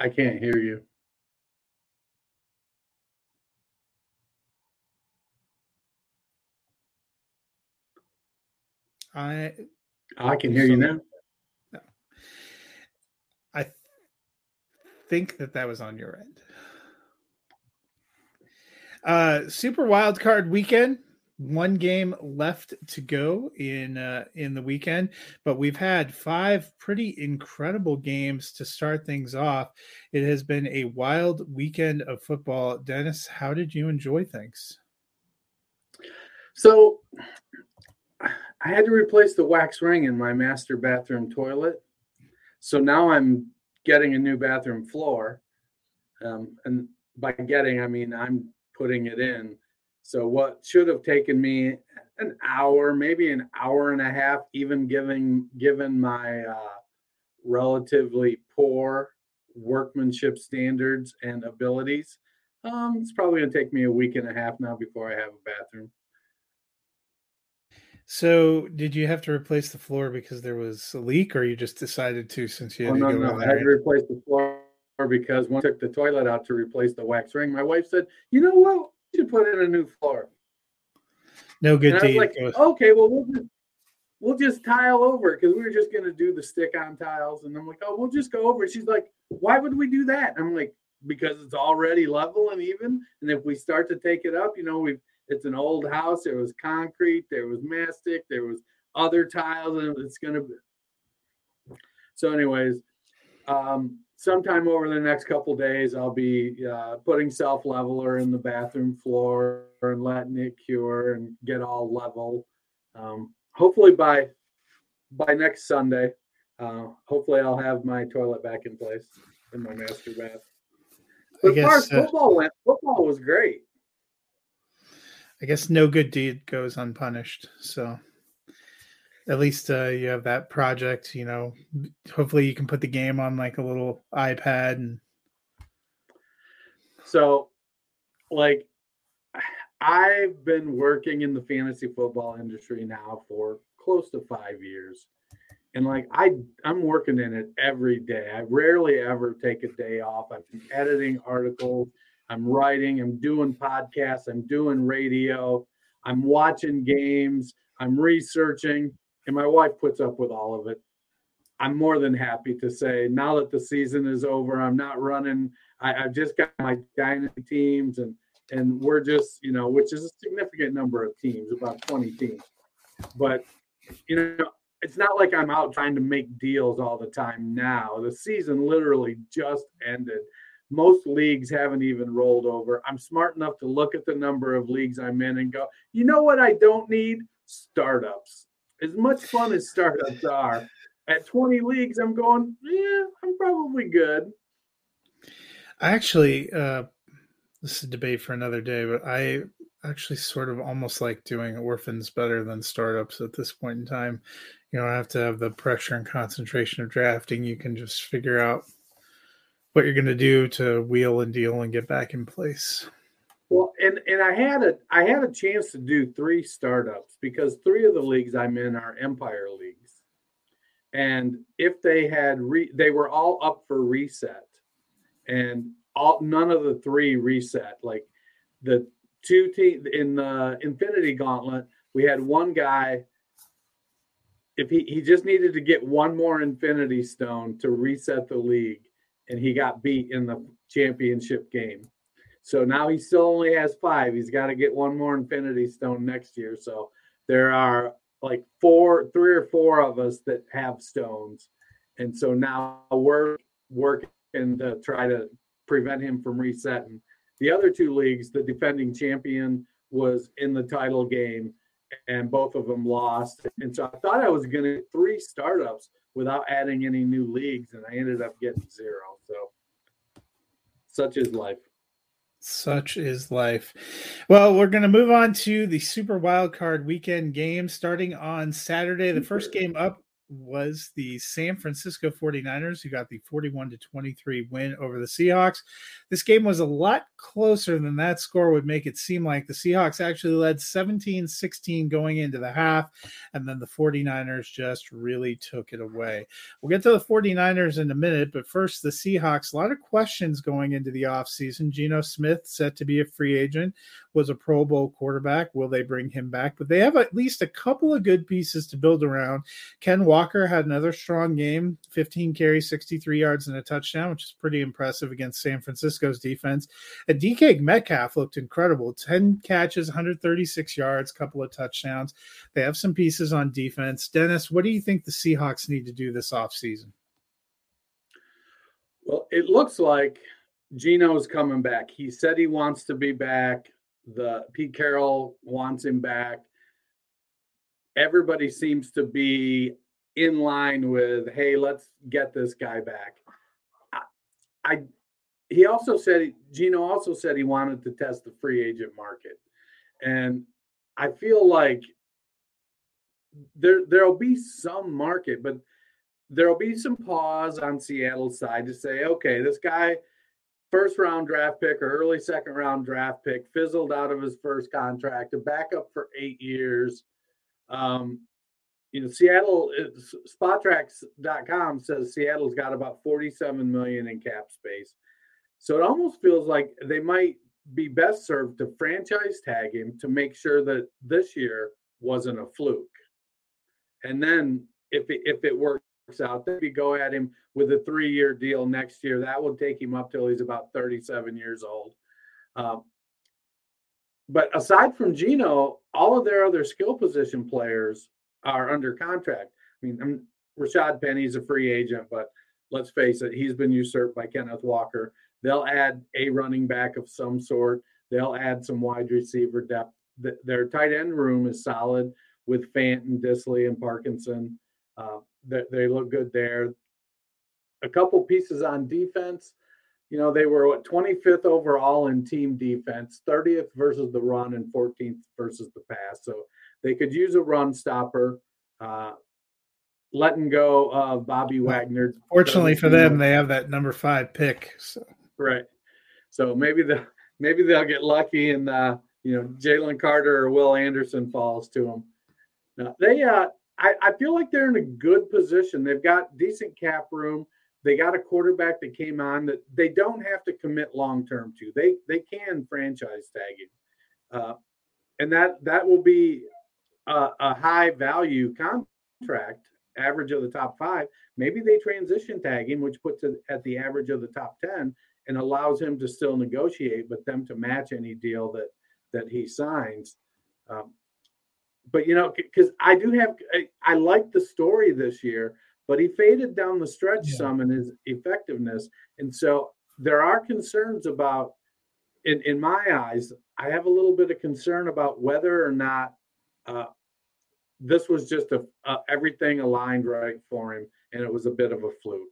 I can't hear you. I I can hear you now. No. I th- think that that was on your end. Uh, Super Wild Card Weekend. One game left to go in uh, in the weekend, but we've had five pretty incredible games to start things off. It has been a wild weekend of football. Dennis, how did you enjoy things? So I had to replace the wax ring in my master bathroom toilet. So now I'm getting a new bathroom floor. Um, and by getting, I mean I'm putting it in. So what should have taken me an hour, maybe an hour and a half, even given given my uh, relatively poor workmanship standards and abilities, um, it's probably going to take me a week and a half now before I have a bathroom. So, did you have to replace the floor because there was a leak, or you just decided to since you had Oh, to no, go no. I had to replace the floor because when I took the toilet out to replace the wax ring, my wife said, "You know what? You should put in a new floor." No good and I was deed. like, "Okay, well we'll just we'll just tile over because we were just gonna do the stick-on tiles." And I'm like, "Oh, we'll just go over." She's like, "Why would we do that?" I'm like, "Because it's already level and even, and if we start to take it up, you know, we've it's an old house. There was concrete, there was mastic, there was other tiles, and it's gonna be." So, anyways, um, sometime over the next couple days, I'll be uh, putting self leveler in the bathroom floor and letting it cure and get all level. Um, hopefully by by next Sunday, uh, hopefully I'll have my toilet back in place in my master bath. But as far as guess, uh, football went, football was great. I guess no good deed goes unpunished. So at least uh, you have that project. You know, hopefully you can put the game on like a little iPad and So, like, I've been working in the fantasy football industry now for close to five years. And like I I'm working in it every day. I rarely ever take a day off. Been editing articles. I'm writing, I'm doing podcasts, I'm doing radio, I'm watching games, I'm researching, and my wife puts up with all of it. I'm more than happy to say now that the season is over, I'm not running. I, have just got my dynasty teams and and we're just, you know, which is a significant number of teams, about 20 teams. But you know, it's not like I'm out trying to make deals all the time now. The season literally just ended. Most leagues haven't even rolled over. I'm smart enough to look at the number of leagues I'm in and go, you know what I don't need? Startups. As much fun as startups are, at 20 leagues, I'm going, yeah, I'm probably good. I actually, uh, this is a debate for another day, but I actually sort of almost like doing orphans better than startups at this point in time. You don't have to have the pressure and concentration of drafting. You can just figure out what you're going to do to wheel and deal and get back in place. Well, and and I had a I had a chance to do three startups because three of the leagues I'm in are empire leagues, and if they had re, they were all up for reset, and all none of the three reset. Like the two team in the Infinity Gauntlet, we had one guy. If he, he just needed to get one more Infinity Stone to reset the league, and he got beat in the championship game. So now he still only has five. He's got to get one more Infinity Stone next year. So there are like four, three or four of us that have stones, and so now we're working to try to prevent him from resetting. The other two leagues, the defending champion was in the title game, and both of them lost. And so I thought I was going to three startups without adding any new leagues, and I ended up getting zero. So such is life. Such is life. Well, we're going to move on to the Super Wild Card Weekend game starting on Saturday. The first game up was the San Francisco 49ers who got the 41 to 23 win over the Seahawks. This game was a lot closer than that score would make it seem like. The Seahawks actually led 17-16 going into the half and then the 49ers just really took it away. We'll get to the 49ers in a minute, but first the Seahawks, a lot of questions going into the offseason. Geno Smith set to be a free agent was a Pro Bowl quarterback. Will they bring him back? But they have at least a couple of good pieces to build around. Ken Walker had another strong game 15 carries, 63 yards, and a touchdown, which is pretty impressive against San Francisco's defense. And DK Metcalf looked incredible 10 catches, 136 yards, couple of touchdowns. They have some pieces on defense. Dennis, what do you think the Seahawks need to do this offseason? Well, it looks like Geno's coming back. He said he wants to be back. The Pete Carroll wants him back. Everybody seems to be in line with, hey, let's get this guy back. I, I he also said Geno also said he wanted to test the free agent market. And I feel like there there'll be some market, but there'll be some pause on Seattle's side to say, okay, this guy first round draft pick or early second round draft pick, fizzled out of his first contract, a backup for eight years. Um, you know, Seattle Spotrac.com says Seattle's got about 47 million in cap space. So it almost feels like they might be best served to franchise tag him to make sure that this year wasn't a fluke. And then if it, if it works out, then we go at him with a three year deal next year. That will take him up till he's about 37 years old. Um, but aside from Geno, all of their other skill position players are under contract. I mean, I'm, Rashad Penny's a free agent, but let's face it, he's been usurped by Kenneth Walker. They'll add a running back of some sort. They'll add some wide receiver depth. Their tight end room is solid with Fant and Dissly and Parkinson. Uh, they, they look good there a couple pieces on defense. You know, they were what 25th overall in team defense, 30th versus the run, and 14th versus the pass. So they could use a run stopper. Uh, letting go of Bobby Wagner. Fortunately for them, they have that number five pick. So. Right. So maybe the maybe they'll get lucky and uh, you know Jalen Carter or Will Anderson falls to them. Now, they uh, I, I feel like they're in a good position. They've got decent cap room. they got a quarterback that came on that they don't have to commit long term to. They they can franchise tag him, uh, and that that will be a, a high value contract, average of the top five. Maybe they transition tag him, which puts it at the average of the top ten and allows him to still negotiate, but them to match any deal that that he signs. Um, but you know, because I do have, I, I, like the story this year, but he faded down the stretch yeah. some in his effectiveness, and so there are concerns about, in in my eyes, I have a little bit of concern about whether or not uh, this was just a, a everything aligned right for him, and it was a bit of a fluke.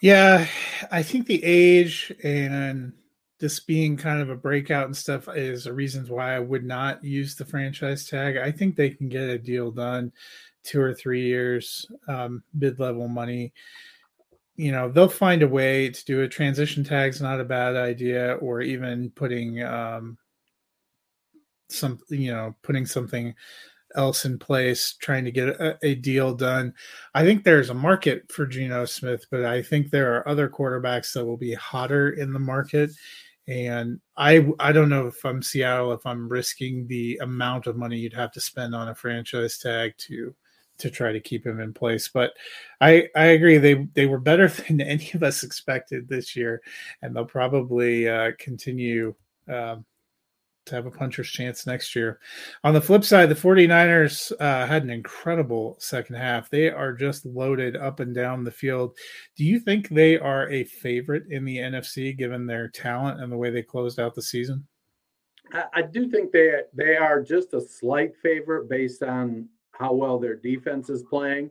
Yeah, I think the age and this being kind of a breakout and stuff is a reasons why I would not use the franchise tag. I think they can get a deal done two or three years, um, mid level money. You know, they'll find a way to do a transition tag's not a bad idea, or even putting um, some, you know, putting something else in place, trying to get a, a, deal done. I think there's a market for Geno Smith, but I think there are other quarterbacks that will be hotter in the market. And I I don't know if I'm Seattle if I'm risking the amount of money you'd have to spend on a franchise tag to to try to keep him in place. But I I agree they they were better than any of us expected this year, and they'll probably uh, continue. Um, to have a puncher's chance next year. On the flip side, the 49ers uh, had an incredible second half. They are just loaded up and down the field. Do you think they are a favorite in the NFC given their talent and the way they closed out the season? I, I do think they they are just a slight favorite based on how well their defense is playing.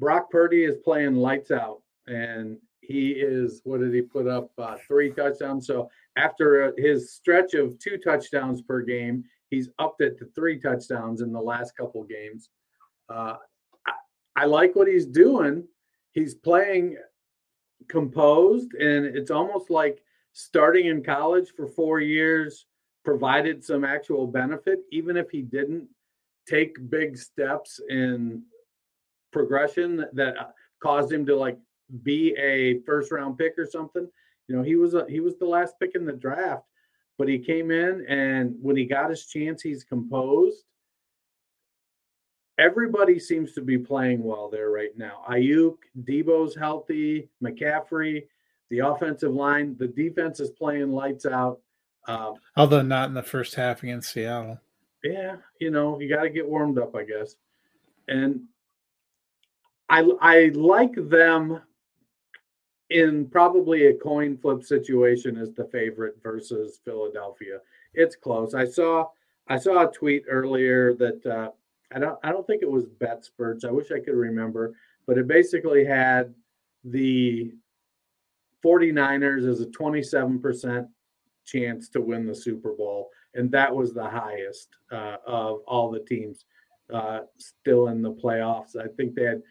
Brock Purdy is playing lights out, and he is what did he put up? Uh, three touchdowns. So after his stretch of two touchdowns per game, he's upped it to three touchdowns in the last couple games. Uh, I, I like what he's doing. He's playing composed, and it's almost like starting in college for four years provided some actual benefit, even if he didn't take big steps in progression that uh, caused him to like be a first round pick or something. You know, he was a, he was the last pick in the draft, but he came in and when he got his chance, he's composed. Everybody seems to be playing well there right now. Aiyuk, Deebo's healthy, McCaffrey, the offensive line, the defense is playing lights out. Uh, Although not in the first half against Seattle. Yeah, you know, you got to get warmed up, I guess. And I I like them in probably a coin flip situation is the favorite versus Philadelphia. It's close. I saw I saw a tweet earlier that uh, I don't I don't think it was BetSperts. I wish I could remember, but it basically had the 49ers as a 27% chance to win the Super Bowl, and that was the highest uh, of all the teams uh, still in the playoffs. I think they had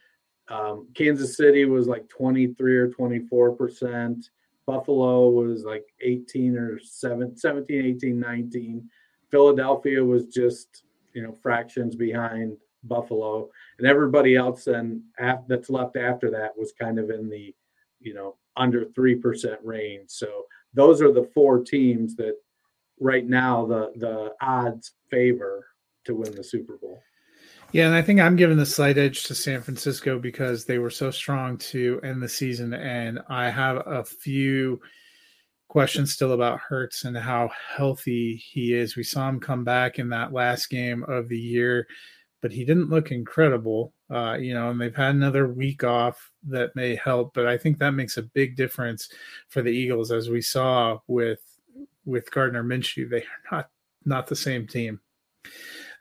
um, Kansas City was like 23 or 24 percent. Buffalo was like 18 or 7, 17, 18, 19. Philadelphia was just you know fractions behind Buffalo, and everybody else then that's left after that was kind of in the you know under three percent range. So those are the four teams that right now the the odds favor to win the Super Bowl. Yeah, and I think I'm giving the slight edge to San Francisco because they were so strong to end the season, and I have a few questions still about Hurts and how healthy he is. We saw him come back in that last game of the year, but he didn't look incredible. Uh, you know, and they've had another week off that may help, but I think that makes a big difference for the Eagles, as we saw with with Gardner Minshew. They are not not the same team.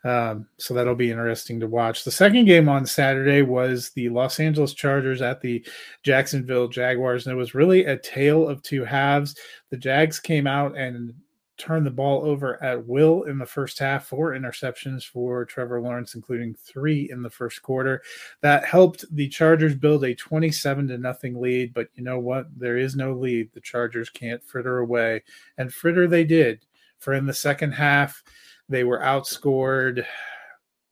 Um, so that'll be interesting to watch. The second game on Saturday was the Los Angeles Chargers at the Jacksonville Jaguars, and it was really a tale of two halves. The Jags came out and turned the ball over at will in the first half. Four interceptions for Trevor Lawrence, including three in the first quarter. That helped the Chargers build a 27 to nothing lead. But you know what? There is no lead. The Chargers can't fritter away, and fritter they did. For in the second half, they were outscored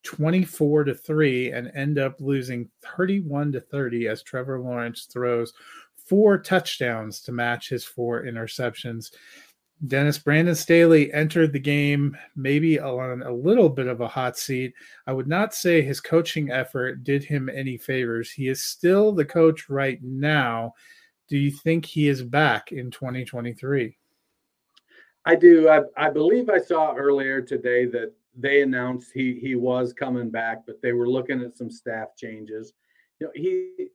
24 to 3 and end up losing 31 to 30 as Trevor Lawrence throws four touchdowns to match his four interceptions. Dennis Brandon Staley entered the game maybe on a little bit of a hot seat. I would not say his coaching effort did him any favors. He is still the coach right now. Do you think he is back in 2023? I do. I, I believe I saw earlier today that they announced he he was coming back, but they were looking at some staff changes. You know, he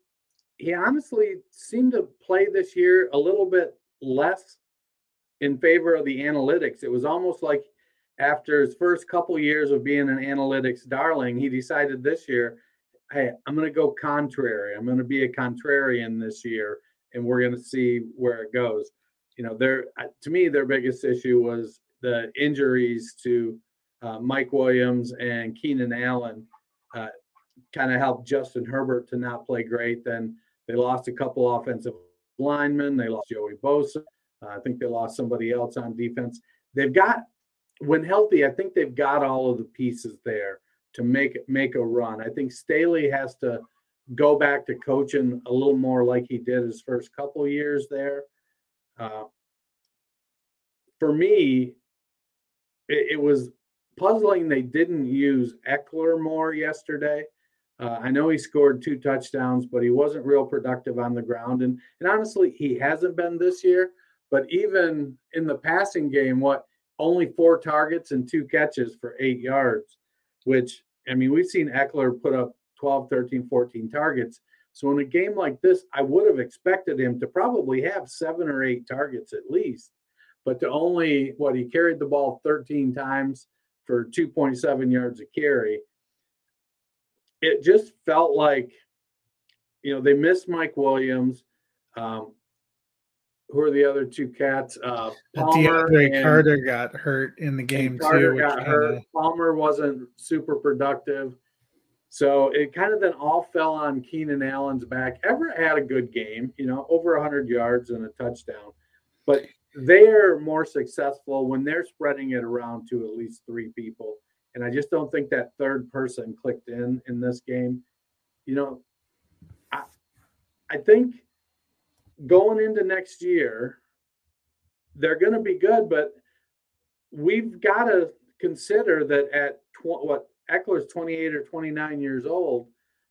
he honestly seemed to play this year a little bit less in favor of the analytics. It was almost like after his first couple years of being an analytics darling, he decided this year, hey, I'm going to go contrary. I'm going to be a contrarian this year, and we're going to see where it goes. You know, their to me, their biggest issue was the injuries to uh, Mike Williams and Keenan Allen. Uh, kind of helped Justin Herbert to not play great. Then they lost a couple offensive linemen. They lost Joey Bosa. Uh, I think they lost somebody else on defense. They've got, when healthy, I think they've got all of the pieces there to make make a run. I think Staley has to go back to coaching a little more like he did his first couple years there. Uh, for me, it, it, was puzzling they didn't use Ekeler more yesterday. Uh, I know he scored two touchdowns, but he wasn't real productive on the ground. And, and honestly, he hasn't been this year. But even in the passing game, what only four targets and two catches for eight yards, which I mean, we've seen Ekeler put up 12, 13, 14 targets. So in a game like this, I would have expected him to probably have seven or eight targets at least. But to only what he carried the ball 13 times for 2.7 yards a carry, it just felt like, you know, they missed Mike Williams. Um, who are the other two cats? Uh, Palmer DeAndre Carter got hurt in the game Carter too. got kinda... hurt. Palmer wasn't super productive. So it kind of then all fell on Keenan Allen's back. Everett had a good game, you know, over 100 yards and a touchdown. But they're more successful when they're spreading it around to at least three people. And I just don't think that third person clicked in in this game. You know, I, I think – going into next year, they're going to be good, but we've got to consider that at tw- what Ekeler's 28 or 29 years old,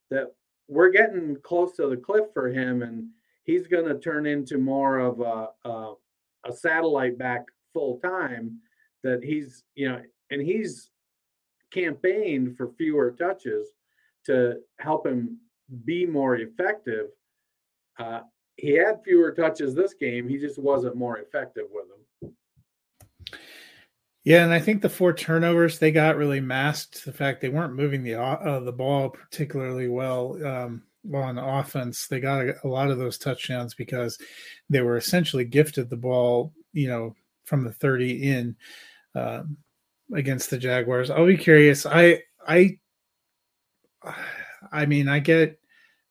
that we're getting close to the cliff for him, and he's going to turn into more of a, a, a satellite back full time. That he's you know, and he's campaigned for fewer touches to help him be more effective. Uh, he had fewer touches this game. He just wasn't more effective with them. Yeah, and I think the four turnovers they got really masked the fact they weren't moving the uh, the ball particularly well. Um, on offense, they got a, a, lot of those touchdowns because they were essentially gifted the ball, you know, from the thirty in um, against the Jaguars. I'll be curious. I I I mean, I get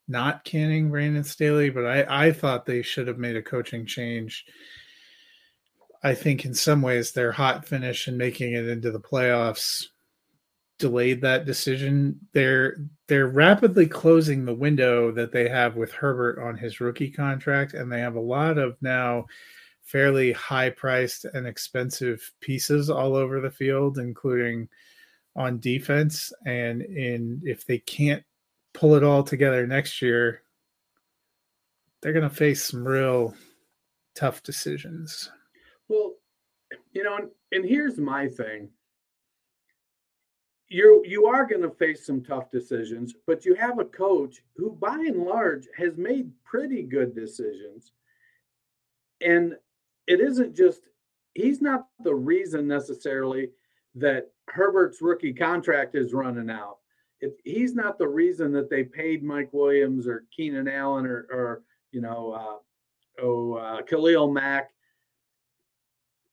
not canning Brandon Staley, but I, I thought they should have made a coaching change. I think in some ways their hot finish and making it into the playoffs delayed that decision. They're they're rapidly closing the window that they have with Herbert on his rookie contract, and they have a lot of now fairly high priced and expensive pieces all over the field, including on defense. And in if they can't pull it all together next year, they're going to face some real tough decisions. Well, you know, and, and here's my thing. You you are going to face some tough decisions, but you have a coach who by and large has made pretty good decisions. And it isn't just he's not the reason necessarily that Herbert's rookie contract is running out if he's not the reason that they paid Mike Williams or Keenan Allen or, or you know, uh, oh, uh, Khalil Mack,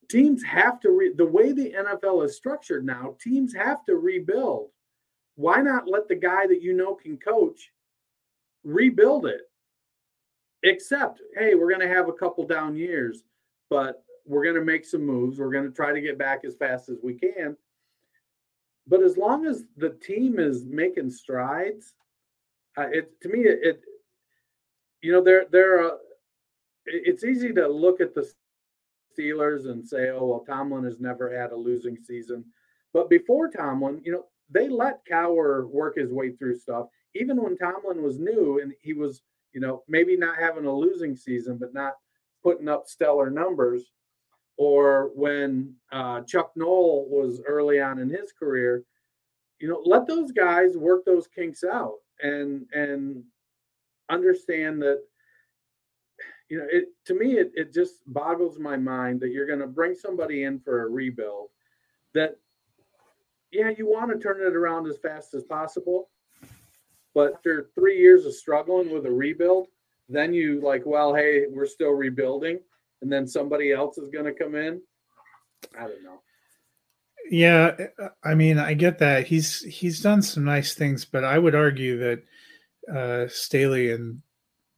teams have to, re- the way the NFL is structured now, teams have to rebuild. Why not let the guy that you know can coach rebuild it? Except, hey, we're going to have a couple down years, but we're going to make some moves. We're going to try to get back as fast as we can but as long as the team is making strides, uh, it to me it, it you know there there are it's easy to look at the Steelers and say, oh well, Tomlin has never had a losing season, but before Tomlin, you know they let Cowher work his way through stuff. Even when Tomlin was new and he was, you know, maybe not having a losing season, but not putting up stellar numbers, or when uh, Chuck Noll was early on in his career, you know, let those guys work those kinks out and and understand that you know it to me it, it just boggles my mind that you're going to bring somebody in for a rebuild that yeah you want to turn it around as fast as possible but after three years of struggling with a rebuild then you like well hey we're still rebuilding and then somebody else is going to come in? I don't know. Yeah i mean i get that. He's he's done some nice things but i would argue that uh staley and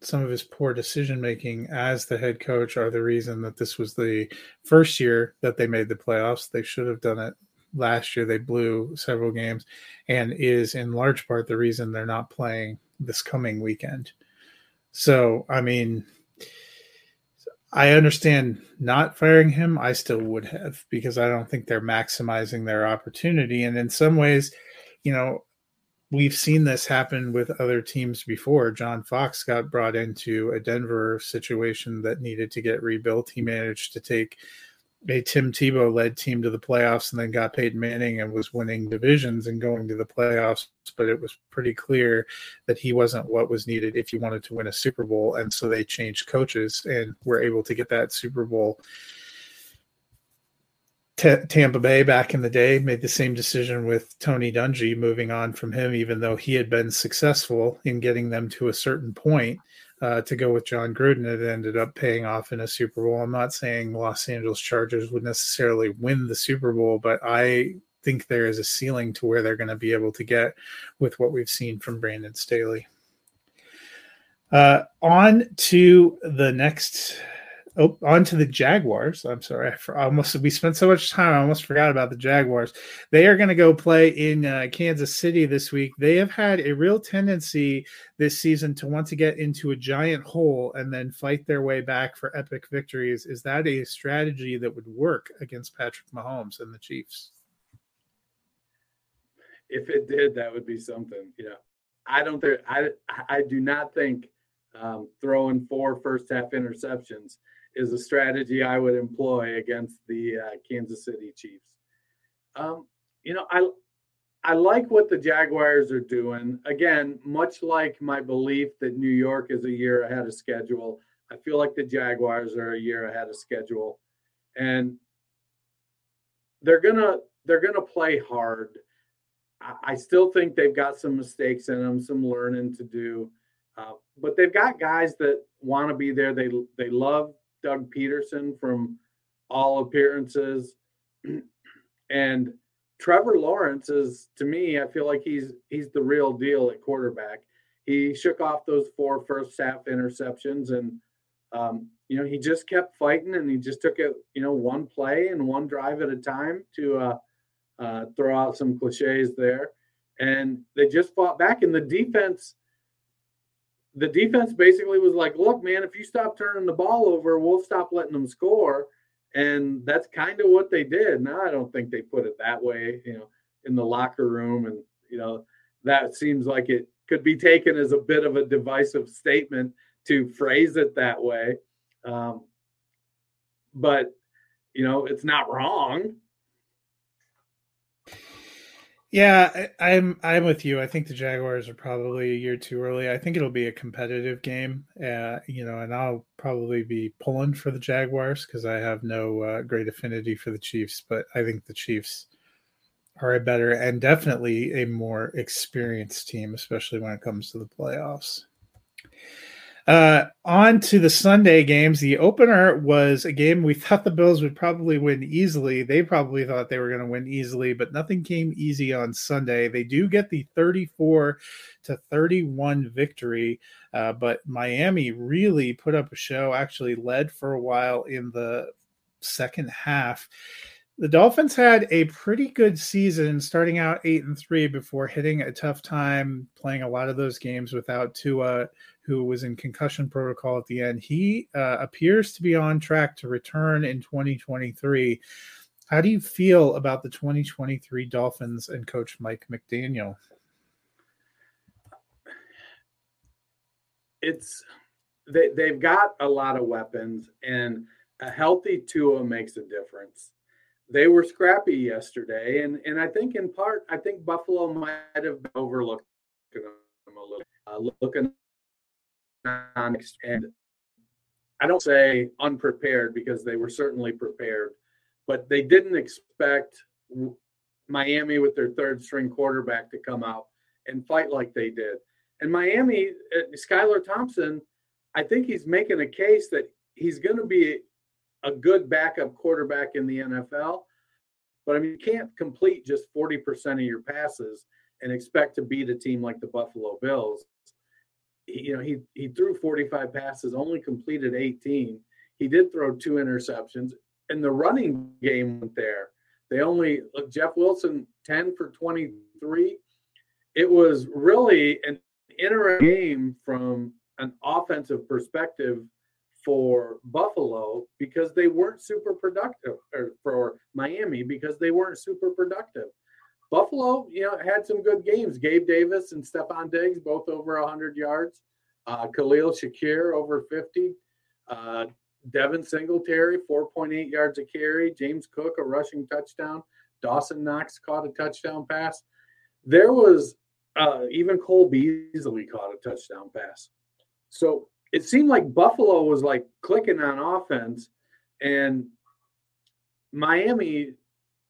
some of his poor decision making as the head coach are the reason that this was the first year that they made the playoffs. They should have done it last year. They blew several games and is in large part the reason they're not playing this coming weekend. So, I mean, I understand not firing him. I still would have because I don't think they're maximizing their opportunity. And in some ways, you know, we've seen this happen with other teams before. John Fox got brought into a Denver situation that needed to get rebuilt. He managed to take a Tim Tebow led team to the playoffs and then got Peyton Manning and was winning divisions and going to the playoffs. But it was pretty clear that he wasn't what was needed if you wanted to win a Super Bowl. And so they changed coaches and were able to get that Super Bowl T- Tampa Bay back in the day made the same decision with Tony Dungy, moving on from him, even though he had been successful in getting them to a certain point. Uh, to go with Jon Gruden, it ended up paying off in a Super Bowl. I'm not saying Los Angeles Chargers would necessarily win the Super Bowl, but I think there is a ceiling to where they're going to be able to get with what we've seen from Brandon Staley. Uh, on to the next Oh, on to the Jaguars. I'm sorry. I almost we spent so much time. I almost forgot about the Jaguars. They are going to go play in uh, Kansas City this week. They have had a real tendency this season to want to get into a giant hole and then fight their way back for epic victories. Is that a strategy that would work against Patrick Mahomes and the Chiefs? If it did, that would be something. You know, I don't think I I do not think um, throwing four first half interceptions is a strategy I would employ against the uh, Kansas City Chiefs. Um, you know, I I like what the Jaguars are doing. Again, much like my belief that New York is a year ahead of schedule, I feel like the Jaguars are a year ahead of schedule, and they're gonna they're gonna play hard. I, still think they've got some mistakes in them, some learning to do. Uh, but they've got guys that want to be there. They they love Doug Pederson from all appearances. and Trevor Lawrence is to me, I feel like he's he's the real deal at quarterback. He shook off those four first half interceptions and um, you know, he just kept fighting and he just took it, you know, one play and one drive at a time to uh, uh, throw out some cliches there. And they just fought back, and the defense the defense basically was like, look, man, if you stop turning the ball over, we'll stop letting them score. And that's kind of what they did. Now, I don't think they put it that way, you know, in the locker room. And, you know, that seems like it could be taken as a bit of a divisive statement to phrase it that way. Um, but, you know, it's not wrong. Yeah, I, am I'm with you. I think the Jaguars are probably a year too early. I think it'll be a competitive game, uh, you know, and I'll probably be pulling for the Jaguars because I have no uh, great affinity for the Chiefs. But I think the Chiefs are a better and definitely a more experienced team, especially when it comes to the playoffs. Uh, on to the Sunday games. The opener was a game we thought the Bills would probably win easily. They probably thought they were going to win easily, but nothing came easy on Sunday. They do get the 34 to 31 victory, uh, but Miami really put up a show, actually led for a while in the second half The Dolphins had a pretty good season, starting out eight and three before hitting a tough time playing a lot of those games without Tua, who was in concussion protocol at the end. He uh, appears to be on track to return in 2023. How do you feel about the 2023 Dolphins and Coach Mike McDaniel? It's they they've got a lot of weapons, and a healthy Tua makes a difference they were scrappy yesterday, and and I think in part, I think Buffalo might have been them a little, uh, looking on and I don't say unprepared because they were certainly prepared, but they didn't expect Miami with their third string quarterback to come out and fight like they did. And Miami, uh, Skylar Thompson, I think he's making a case that he's going to be a good backup quarterback in the NFL. But I mean, you can't complete just 40% of your passes and expect to beat a team like the Buffalo Bills. You know, he he threw 45 passes, only completed 18. He did throw two interceptions, and the running game went there. They only look Jeff Wilson 10 for 23. It was really an interesting game from an offensive perspective for Buffalo because they weren't super productive, or for Miami because they weren't super productive. Buffalo, you know, had some good games. Gabe Davis and Stefon Diggs both over 100 yards. Uh, Khalil Shakir over 50. Uh, Devin Singletary, 4.8 yards a carry. James Cook, a rushing touchdown. Dawson Knox caught a touchdown pass. There was uh, even Cole Beasley caught a touchdown pass. So it seemed like Buffalo was like clicking on offense, and Miami,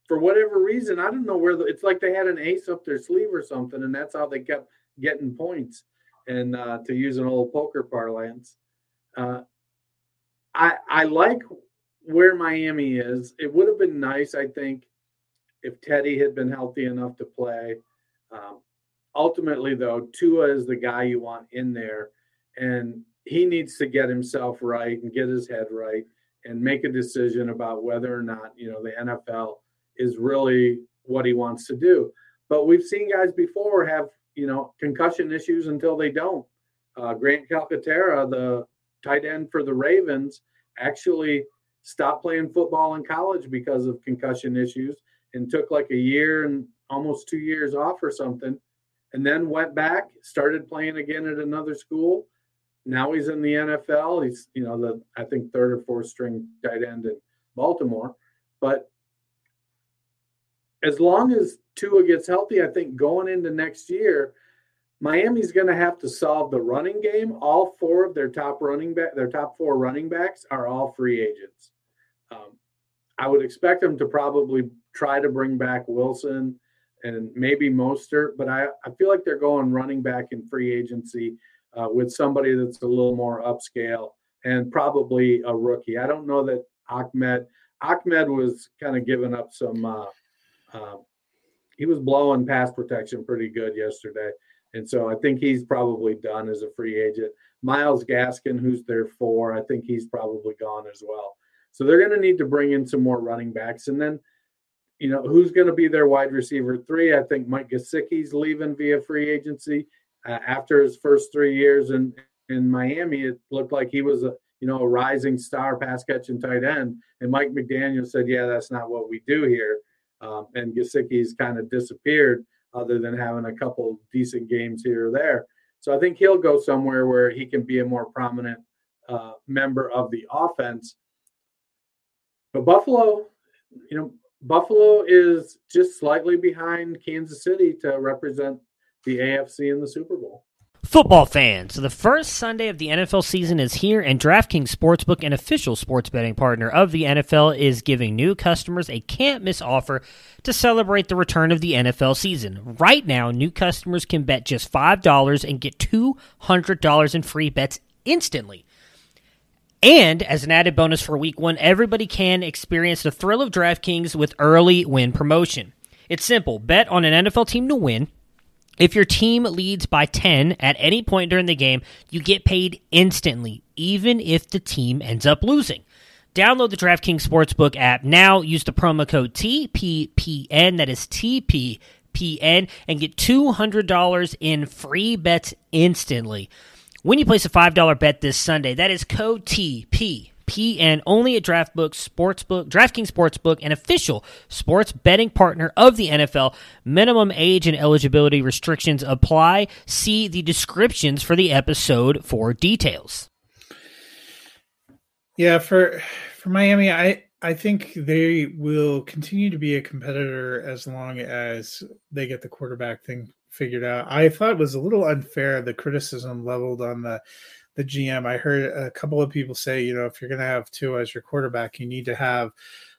for whatever reason, I don't know where the, it's like they had an ace up their sleeve or something, and that's how they kept getting points. And uh, to use an old poker parlance, uh, I I like where Miami is. It would have been nice, I think, if Teddy had been healthy enough to play. Um, ultimately, though, Tua is the guy you want in there, and he needs to get himself right and get his head right and make a decision about whether or not you know the NFL is really what he wants to do. But we've seen guys before have you know concussion issues until they don't. Uh, Grant Calcaterra, the tight end for the Ravens, actually stopped playing football in college because of concussion issues and took like a year and almost two years off or something, and then went back, started playing again at another school, now he's in the NFL. He's, you know, the I think third or fourth string tight end in Baltimore. But as long as Tua gets healthy, I think going into next year, Miami's going to have to solve the running game. All four of their top running back, their top four running backs are all free agents. Um, I would expect them to probably try to bring back Wilson and maybe Mostert, but I, I feel like they're going running back in free agency uh, with somebody that's a little more upscale and probably a rookie. I don't know that Ahmed Ahmed was kind of giving up some. Uh, uh, he was blowing pass protection pretty good yesterday, and so I think he's probably done as a free agent. Myles Gaskin, who's there for, I think he's probably gone as well. So they're going to need to bring in some more running backs, and then you know who's going to be their wide receiver three. I think Mike Gesicki's leaving via free agency uh, after his first three years in in Miami, it looked like he was a you know a rising star pass catching tight end. And Mike McDaniel said, "Yeah, that's not what we do here." Um, and Gesicki's kind of disappeared, other than having a couple decent games here or there. So I think he'll go somewhere where he can be a more prominent uh, member of the offense. But Buffalo, you know, Buffalo is just slightly behind Kansas City to represent the AFC in the Super Bowl. Football fans, the first Sunday of the NFL season is here, and DraftKings Sportsbook, an official sports betting partner of the NFL, is giving new customers a can't miss offer to celebrate the return of the NFL season. Right now, new customers can bet just $5 and get $200 in free bets instantly. And as an added bonus for week one, everybody can experience the thrill of DraftKings with early win promotion. It's simple bet on an NFL team to win if your team leads by 10 at any point during the game, you get paid instantly, even if the team ends up losing. Download the DraftKings Sportsbook app now. Use the promo code TPPN, that is TPPN, and get $200 in free bets instantly. When you place a $5 bet this Sunday, that is code TPPN only at DraftBook Sportsbook, DraftKings Sportsbook, an official sports betting partner of the NFL. Minimum age and eligibility restrictions apply. See the descriptions for the episode for details. Yeah, for for Miami, I I think they will continue to be a competitor as long as they get the quarterback thing figured out. I thought it was a little unfair the criticism leveled on the the GM. I heard a couple of people say, you know, if you're going to have two as your quarterback, you need to have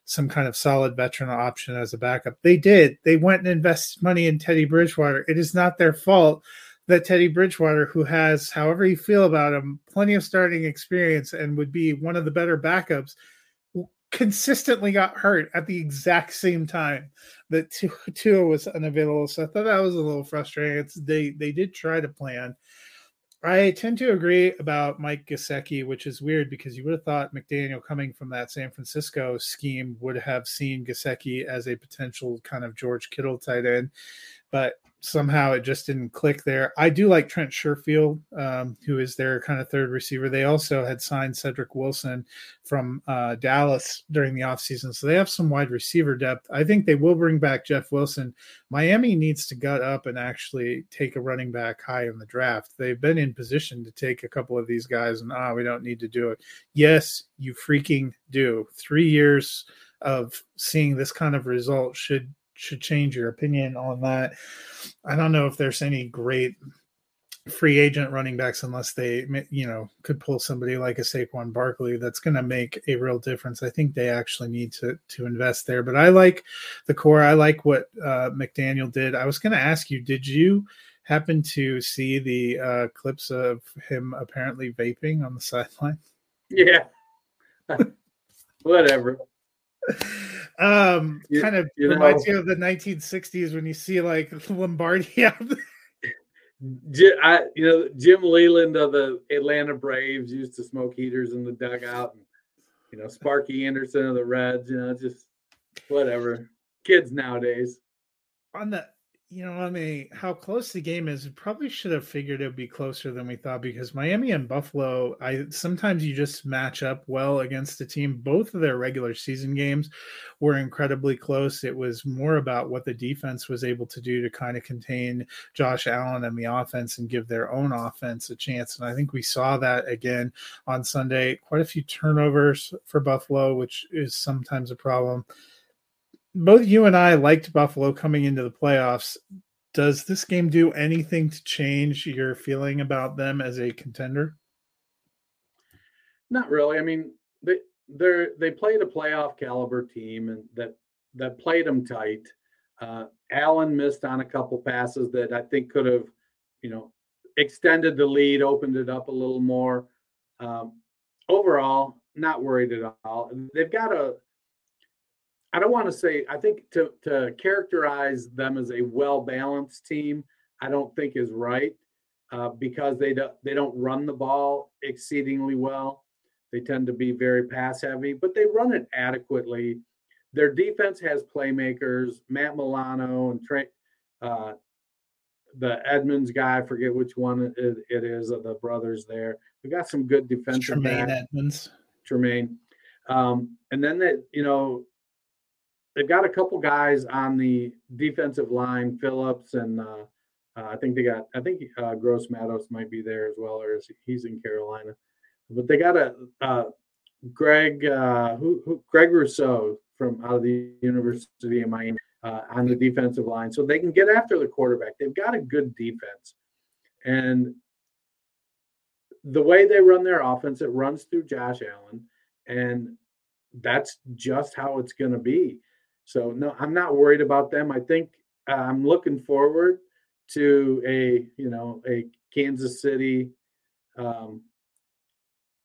some kind of solid veteran option as a backup. They did. They went and invested money in Teddy Bridgewater. It is not their fault that Teddy Bridgewater, who has, however you feel about him, plenty of starting experience and would be one of the better backups, consistently got hurt at the exact same time that Tua was unavailable. So I thought that was a little frustrating. It's, they they did try to plan. I tend to agree about Mike Gesicki, which is weird because you would have thought McDaniel coming from that San Francisco scheme would have seen Gesicki as a potential kind of George Kittle tight end, but somehow it just didn't click there. I do like Trent Sherfield, um, who is their kind of third receiver. They also had signed Cedric Wilson from uh, Dallas during the offseason. So they have some wide receiver depth. I think they will bring back Jeff Wilson. Miami needs to gut up and actually take a running back high in the draft. They've been in position to take a couple of these guys, and ah, we don't need to do it. Yes, you freaking do. Three years of seeing this kind of result should should change your opinion on that. I don't know if there's any great free agent running backs unless they you know could pull somebody like a Saquon Barkley that's going to make a real difference. I think they actually need to to invest there. But I like the core. I like what uh, McDaniel did. I was going to ask you, did you happen to see the uh, clips of him apparently vaping on the sideline? Yeah. Whatever um you, kind of you reminds know, you of the 1960s when you see like Lombardi out I, you know, Jim Leyland of the Atlanta Braves used to smoke heaters in the dugout, and you know, Sparky Anderson of the Reds. You know, just whatever. Kids nowadays. On the you know, I mean, how close the game is, probably should have figured it would be closer than we thought because Miami and Buffalo, I sometimes you just match up well against a team. Both of their regular season games were incredibly close. It was more about what the defense was able to do to kind of contain Josh Allen and the offense and give their own offense a chance. And I think we saw that again on Sunday. Quite a few turnovers for Buffalo, which is sometimes a problem both you and I liked Buffalo coming into the playoffs. Does this game do anything to change your feeling about them as a contender? Not really. I mean, they they they played a playoff caliber team and that that played them tight. Uh, Allen missed on a couple passes that I think could have, you know, extended the lead, opened it up a little more. Um, overall, not worried at all. They've got a I don't want to say I think to to characterize them as a well balanced team, I don't think is right uh, because they don't they don't run the ball exceedingly well. They tend to be very pass heavy, but they run it adequately. Their defense has playmakers, Matt Milano and Trey, uh, the Edmunds guy. I forget which one it, it is of the brothers there. We got some good defensive. Tremaine Edmunds. Tremaine. Um, and then that you know they've got a couple guys on the defensive line, Phillips, and uh, uh, I think they got I think uh, Gross Matos might be there as well, or he's in Carolina. But they got a uh, Greg uh, who, who Greg Rousseau from out of the University of Miami uh, on the defensive line, so they can get after the quarterback. They've got a good defense, and the way they run their offense, it runs through Josh Allen, and that's just how it's going to be. So no, I'm not worried about them. I think uh, I'm looking forward to a you know a Kansas City um,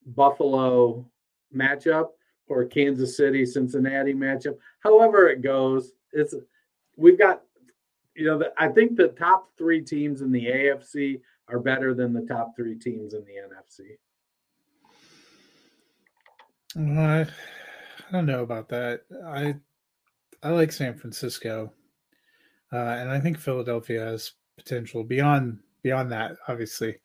Buffalo matchup or Kansas City Cincinnati matchup. However it goes, it's we've got you know the, I think the top three teams in the AFC are better than the top three teams in the NFC. Uh, I don't know about that. I I like San Francisco, uh, and I think Philadelphia has potential beyond beyond that. Obviously,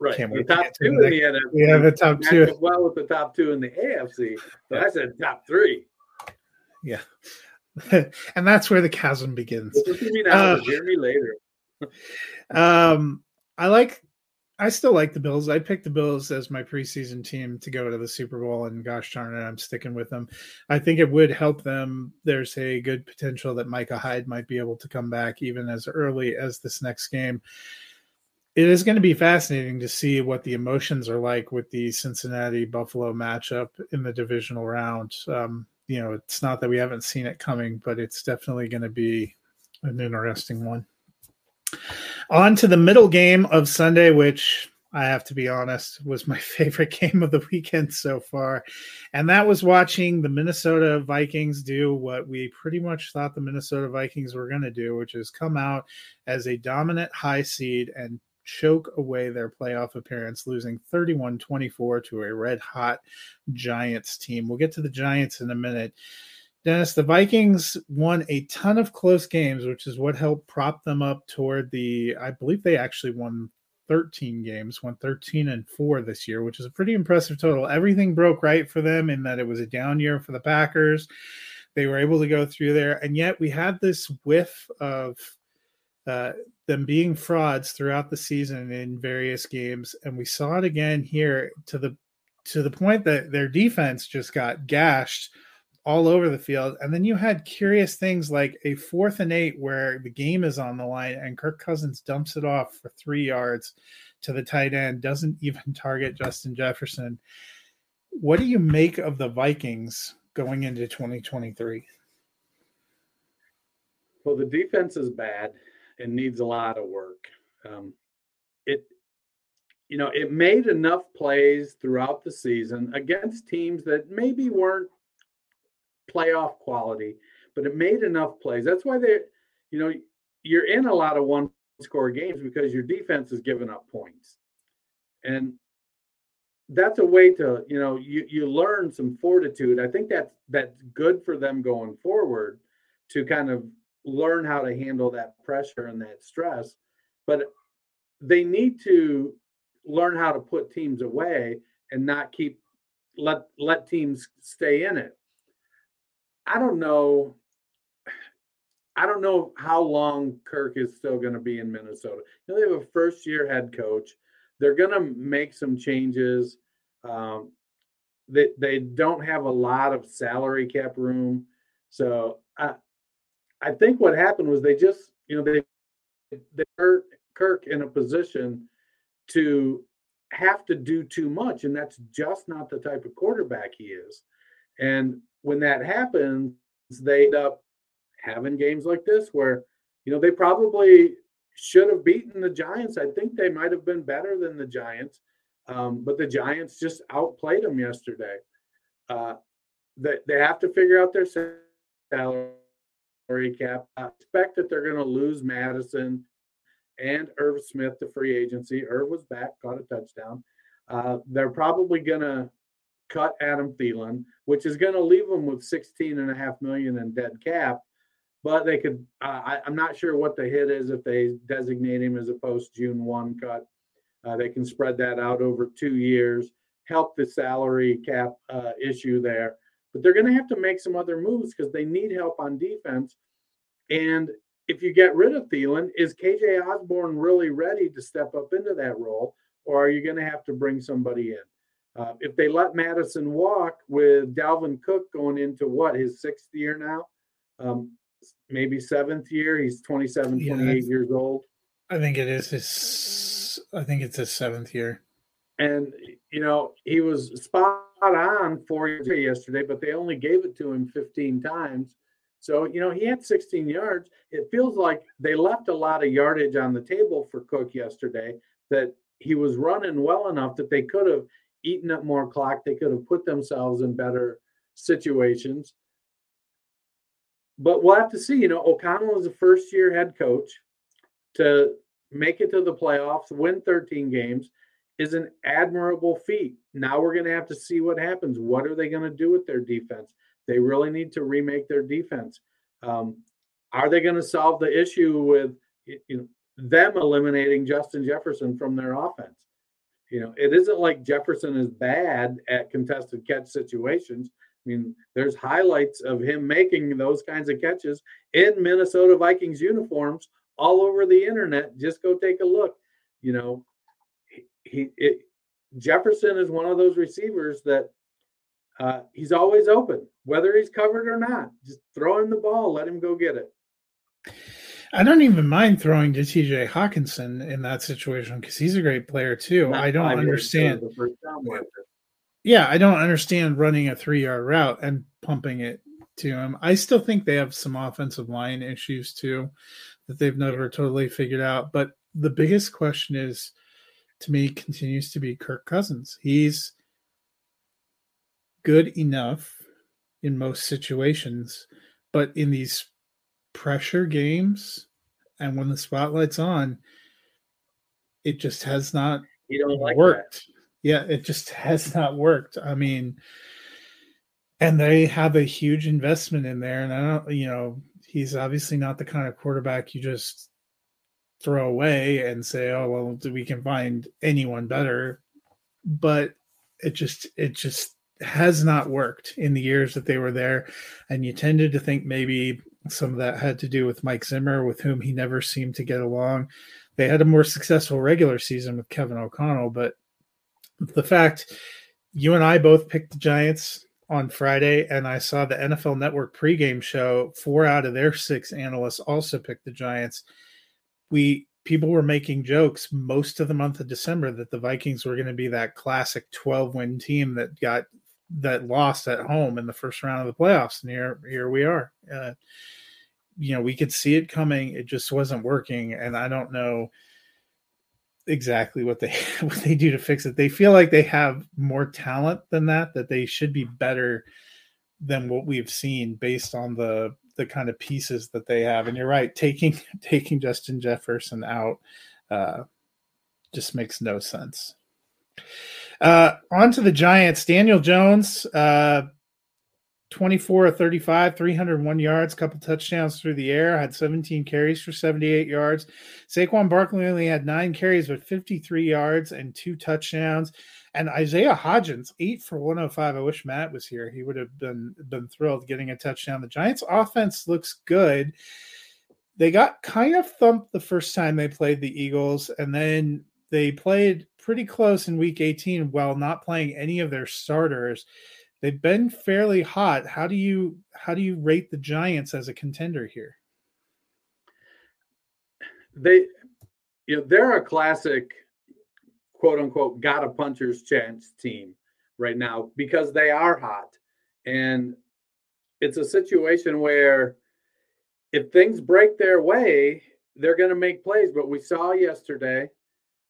Right. Can't the top to two in the NFC. we have a top two. up Well, with the top two in the AFC. So I said top three. Yeah, and that's where the chasm begins. Listen to me Uh, me later. Um, I like. I still like the Bills. I picked the Bills as my preseason team to go to the Super Bowl, and gosh darn it, I'm sticking with them. I think it would help them. There's a good potential that Micah Hyde might be able to come back even as early as this next game. It is going to be fascinating to see what the emotions are like with the Cincinnati Buffalo matchup in the divisional round. Um, you know, it's not that we haven't seen it coming, but it's definitely going to be an interesting one. On to the middle game of Sunday, which I have to be honest was my favorite game of the weekend so far. And that was watching the Minnesota Vikings do what we pretty much thought the Minnesota Vikings were going to do, which is come out as a dominant high seed and choke away their playoff appearance, losing 31 24 to a red hot Giants team. We'll get to the Giants in a minute. Dennis, the Vikings won a ton of close games, which is what helped prop them up toward the. I believe they actually won 13 games, won 13 and 4 this year, which is a pretty impressive total. Everything broke right for them in that it was a down year for the Packers. They were able to go through there, and yet we had this whiff of uh, them being frauds throughout the season in various games, and we saw it again here to the to the point that their defense just got gashed all over the field. And then you had curious things like a fourth and eight where the game is on the line and Kirk Cousins dumps it off for three yards to the tight end, doesn't even target Justin Jefferson. What do you make of the Vikings going into 2023? Well, the defense is bad and needs a lot of work. Um, it, you know, it made enough plays throughout the season against teams that maybe weren't playoff quality, but it made enough plays. That's why they, you know, you're in a lot of one score games because your defense is giving up points. And that's a way to, you know, you you learn some fortitude. I think that's that's good for them going forward to kind of learn how to handle that pressure and that stress. But they need to learn how to put teams away and not keep let let teams stay in it. I don't know. I don't know how long Kirk is still going to be in Minnesota. You know, they have a first year head coach. They're going to make some changes. Um, they they don't have a lot of salary cap room, so I I think what happened was they just you know they they hurt Kirk in a position to have to do too much, and that's just not the type of quarterback he is. And when that happens, they end up having games like this where, you know, they probably should have beaten the Giants. I think they might have been better than the Giants, um, but the Giants just outplayed them yesterday. Uh, they, they have to figure out their salary cap. I expect that they're going to lose Mattison and Irv Smith to free agency. Irv was back, caught a touchdown. Uh, they're probably going to cut Adam Thielen, which is going to leave them with 16 and a half million in dead cap. But they could, uh, I, am not sure what the hit is if they designate him as a post June 1 cut. Uh, they can spread that out over two years, help the salary cap uh, issue there. But they're going to have to make some other moves because they need help on defense. And if you get rid of Thielen, is KJ Osborn really ready to step up into that role? Or are you going to have to bring somebody in? Uh, if they let Mattison walk with Dalvin Cook going into what his sixth year now, um, maybe seventh year, he's 27, Yeah, 28 years old. I think it is his. I think it's his seventh year. And you know he was spot on for yesterday, but they only gave it to him 15 times. So you know he had 16 yards. It feels like they left a lot of yardage on the table for Cook yesterday. That he was running well enough that they could have eaten up more clock. They could have put themselves in better situations. But we'll have to see. You know, O'Connell is a first year head coach to make it to the playoffs, win 13 games is an admirable feat. Now we're going to have to see what happens. What are they going to do with their defense? They really need to remake their defense. Um, are they going to solve the issue with you know them eliminating Justin Jefferson from their offense? You know, it isn't like Jefferson is bad at contested catch situations. I mean, there's highlights of him making those kinds of catches in Minnesota Vikings uniforms all over the internet. Just go take a look. You know, he, it, Jefferson is one of those receivers that uh, he's always open, whether he's covered or not. Just throw him the ball, let him go get it. I don't even mind throwing to TJ Hockenson in that situation because he's a great player too. Not I don't understand. Yeah, I don't understand running a three yard route and pumping it to him. I still think they have some offensive line issues too that they've never totally figured out. But the biggest question is to me continues to be Kirk Cousins. He's good enough in most situations, but in these pressure games and when the spotlight's on, it just has not like worked. That. Yeah, it just has not worked. I mean, and they have a huge investment in there, and I don't, you know, he's obviously not the kind of quarterback you just throw away and say, "Oh well, we can find anyone better," but it just it just has not worked in the years that they were there, and you tended to think maybe some of that had to do with Mike Zimmer, with whom he never seemed to get along. They had a more successful regular season with Kevin O'Connell, but the fact you and I both picked the Giants on Friday, and I saw the NFL Network pregame show. Four out of their six analysts also picked the Giants. We people were making jokes most of the month of December that the Vikings were going to be that classic 12 win team that got that lost at home in the first round of the playoffs, and here here we are. Uh, you know, we could see it coming. It just wasn't working, and I don't know exactly what they what they do to fix it. They feel like they have more talent than that. That they should be better than what we've seen based on the the kind of pieces that they have. And you're right, taking taking Justin Jefferson out uh, just makes no sense. Uh, on to the Giants. Daniel Jones, uh, 24 of 35, 301 yards, couple touchdowns through the air, had 17 carries for 78 yards. Saquon Barkley only had nine carries, but 53 yards and two touchdowns. And Isaiah Hodgins, eight for 105. I wish Matt was here. He would have been been thrilled getting a touchdown. The Giants offense looks good. They got kind of thumped the first time they played the Eagles, and then they played pretty close in week 18 while not playing any of their starters. They've been fairly hot. How do you how do you rate the Giants as a contender here? They you know, they're a classic quote unquote got a puncher's chance team right now because they are hot. And it's a situation where if things break their way, they're going to make plays. But we saw yesterday,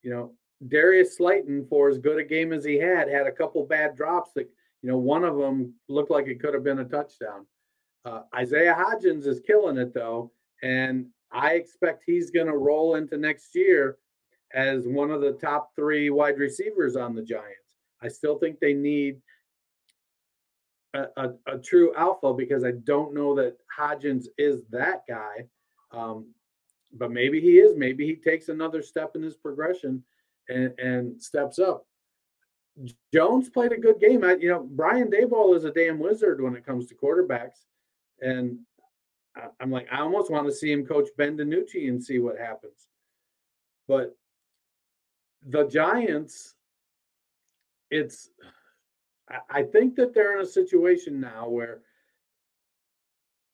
you know, Darius Slayton, for as good a game as he had, had a couple bad drops that, you know, one of them looked like it could have been a touchdown. Uh, Isaiah Hodgins is killing it, though. And I expect he's going to roll into next year as one of the top three wide receivers on the Giants. I still think they need a, a, a true alpha because I don't know that Hodgins is that guy. Um, but maybe he is. Maybe he takes another step in his progression and, and steps up. Jones played a good game. I, you know, Brian Daboll is a damn wizard when it comes to quarterbacks, and I, I'm like, I almost want to see him coach Ben DiNucci and see what happens. But the Giants, it's, I think that they're in a situation now where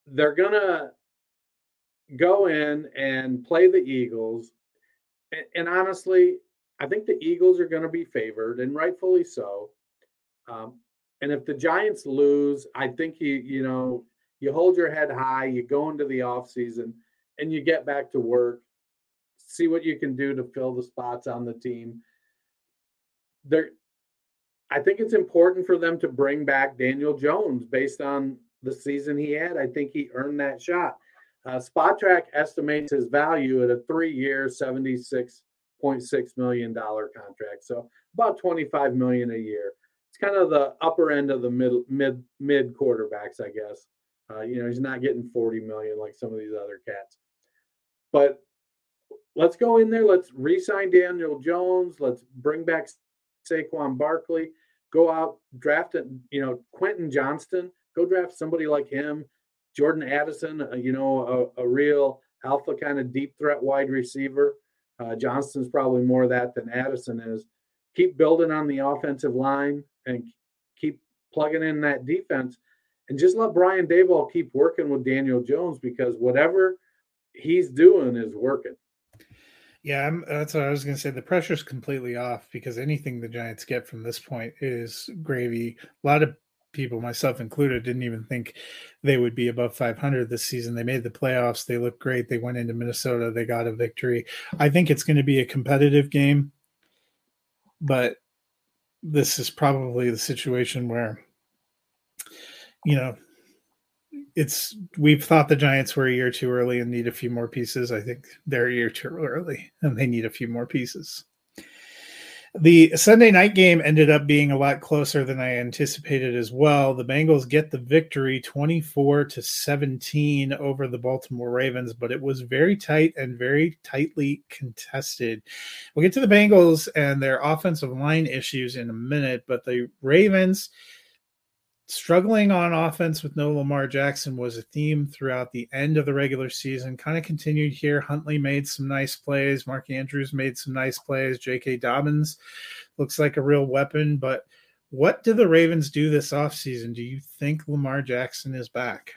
they're gonna go in and play the Eagles, and, and honestly, I think the Eagles are going to be favored, and rightfully so. Um, and if the Giants lose, I think you you know you hold your head high, you go into the off season, and you get back to work, see what you can do to fill the spots on the team. There, I think it's important for them to bring back Daniel Jones based on the season he had. I think he earned that shot. Uh, Spotrac estimates his value at a three-year, seventy-six $0.6 million contract. So about 25 million a year. It's kind of the upper end of the mid mid mid quarterbacks, I guess. Uh, you know, he's not getting 40 million like some of these other cats. But let's go in there. Let's re-sign Daniel Jones. Let's bring back Saquon Barkley. Go out, draft it. You know, Quentin Johnston. Go draft somebody like him. Jordan Addison. Uh, you know, a, a, real alpha kind of deep threat wide receiver. Uh, Johnston's probably more that than Addison is. Keep building on the offensive line and keep plugging in that defense, and just let Brian Daboll keep working with Daniel Jones because whatever he's doing is working. Yeah, I'm, that's what I was going to say. The pressure's completely off because anything the Giants get from this point is gravy. A lot of people, myself included, didn't even think they would be above 500 this season. They made the playoffs. They looked great. They went into Minnesota. They got a victory. I think it's going to be a competitive game, but this is probably the situation where, you know, it's we've thought the Giants were a year too early and need a few more pieces. I think they're a year too early and they need a few more pieces. The Sunday night game ended up being a lot closer than I anticipated as well. The Bengals get the victory 24 to 17 over the Baltimore Ravens, but it was very tight and very tightly contested. We'll get to the Bengals and their offensive line issues in a minute, but the Ravens struggling on offense with no Lamar Jackson was a theme throughout the end of the regular season. Kind of continued here. Huntley made some nice plays. Mark Andrews made some nice plays. J.K. Dobbins looks like a real weapon. But what do the Ravens do this offseason? Do you think Lamar Jackson is back?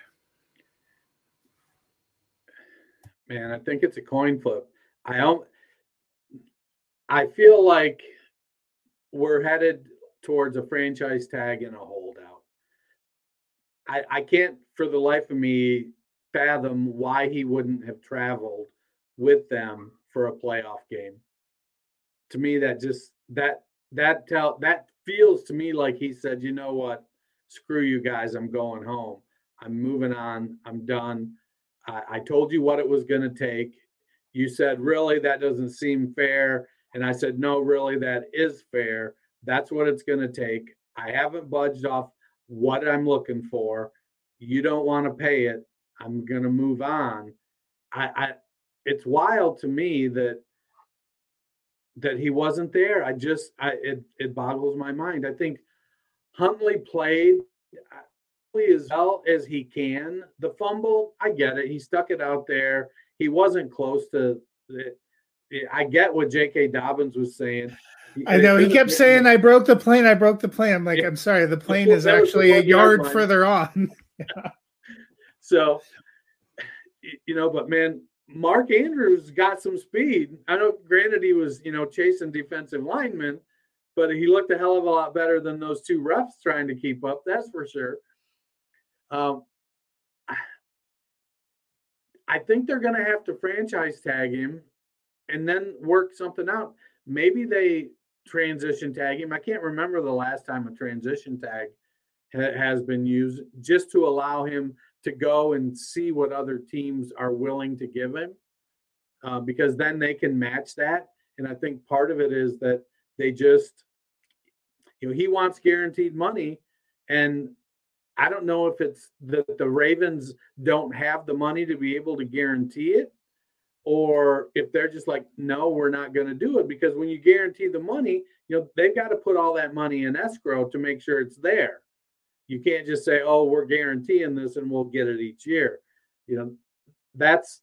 Man, I think it's a coin flip. I don't. I feel like we're headed towards a franchise tag and a holdout. I, I can't for the life of me fathom why he wouldn't have traveled with them for a playoff game. To me, that just that that tell that feels to me like he said, you know what, screw you guys, I'm going home. I'm moving on. I'm done. I, I told you what it was going to take. You said, really, that doesn't seem fair. And I said, no, really, that is fair. That's what it's going to take. I haven't budged off what I'm looking for. You don't want to pay it. I'm to move on. I, I, it's wild to me that that he wasn't there. I just, I, it, it boggles my mind. I think Huntley played as well as he can. The fumble, I get it. He stuck it out there. He wasn't close to it. I get what J.K. Dobbins was saying. I know he kept saying, "I broke the plane. I broke the plane." I'm like, yeah. "I'm sorry, the plane is actually a yard further on." yeah. So, you know, but man, Mark Andrews got some speed. I know, granted, he was you know chasing defensive linemen, but he looked a hell of a lot better than those two refs trying to keep up. That's for sure. Um, I think they're going to have to franchise tag him and then work something out. Maybe they transition tag him. I can't remember the last time a transition tag ha- has been used just to allow him to go and see what other teams are willing to give him uh, because then they can match that. And I think part of it is that they just, you know, he wants guaranteed money. And I don't know if it's that the Ravens don't have the money to be able to guarantee it or if they're just like, no, we're not going to do it because when you guarantee the money, you know, they've got to put all that money in escrow to make sure it's there. You can't just say, oh, we're guaranteeing this and we'll get it each year. You know, that's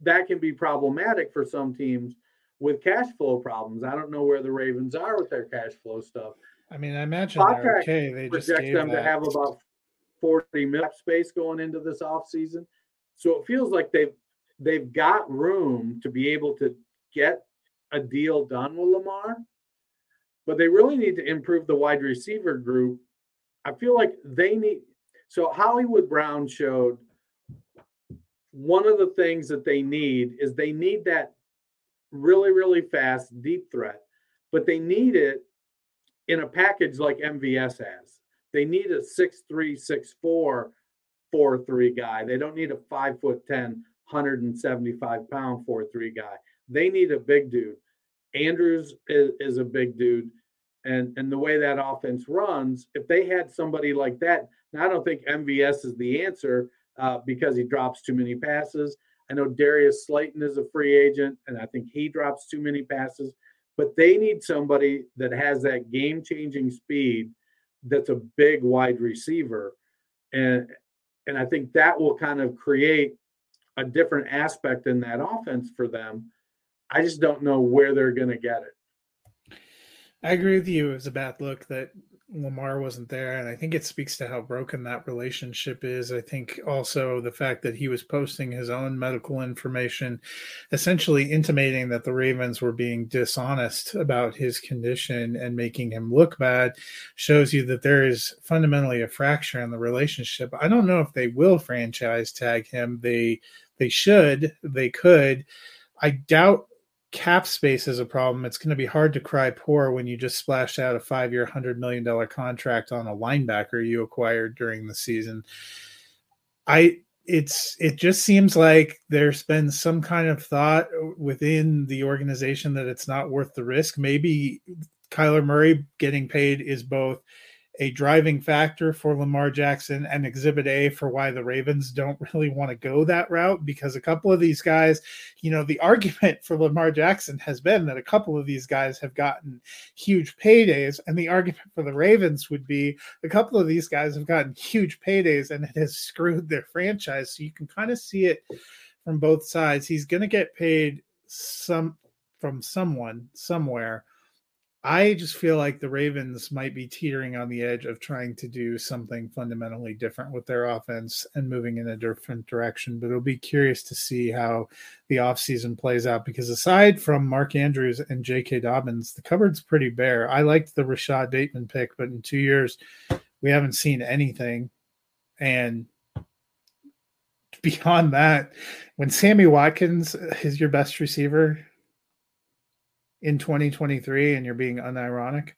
that can be problematic for some teams with cash flow problems. I don't know where the Ravens are with their cash flow stuff. I mean, I imagine they're okay. They just project them that. to have about 40 mil space going into this offseason. So it feels like they've they've got room to be able to get a deal done with Lamar, but they really need to improve the wide receiver group. I feel like they need. So Hollywood Brown showed one of the things that they need is they need that really, really fast deep threat, but they need it in a package like MVS has. They need a six three, six four, four three guy. They don't need a five foot ten 175 pound 4 3 guy. They need a big dude. Andrews is, is, a big dude. and and the way that offense runs, if they had somebody like that, now I don't think MVS is the answer uh, because he drops too many passes. I know Darius Slayton is a free agent, and I think he drops too many passes. But they need somebody that has that game-changing speed. That's a big wide receiver, and and I think that will kind of create a different aspect in that offense for them. I just don't know where they're going to get it. I agree with you. It was a bad look that Lamar wasn't there, and I think it speaks to how broken that relationship is. I think also the fact that he was posting his own medical information, essentially intimating that the Ravens were being dishonest about his condition and making him look bad, shows you that there is fundamentally a fracture in the relationship. I don't know if they will franchise tag him. They they should, they could. I doubt cap space is a problem. It's going to be hard to cry poor when you just splashed out a five year, $100 million contract on a linebacker you acquired during the season. I, it's it just seems like there's been some kind of thought within the organization that it's not worth the risk. Maybe Kyler Murray getting paid is both a driving factor for Lamar Jackson and exhibit A for why the Ravens don't really want to go that route because a couple of these guys, you know, the argument for Lamar Jackson has been that a couple of these guys have gotten huge paydays. And the argument for the Ravens would be a couple of these guys have gotten huge paydays and it has screwed their franchise. So you can kind of see it from both sides. He's going to get paid some from someone somewhere I just feel like the Ravens might be teetering on the edge of trying to do something fundamentally different with their offense and moving in a different direction. But it'll be curious to see how the offseason plays out because aside from Mark Andrews and J.K. Dobbins, the cupboard's pretty bare. I liked the Rashod Bateman pick, but in two years, we haven't seen anything. And beyond that, when Sammy Watkins is your best receiver, in 2023 and you're being unironic,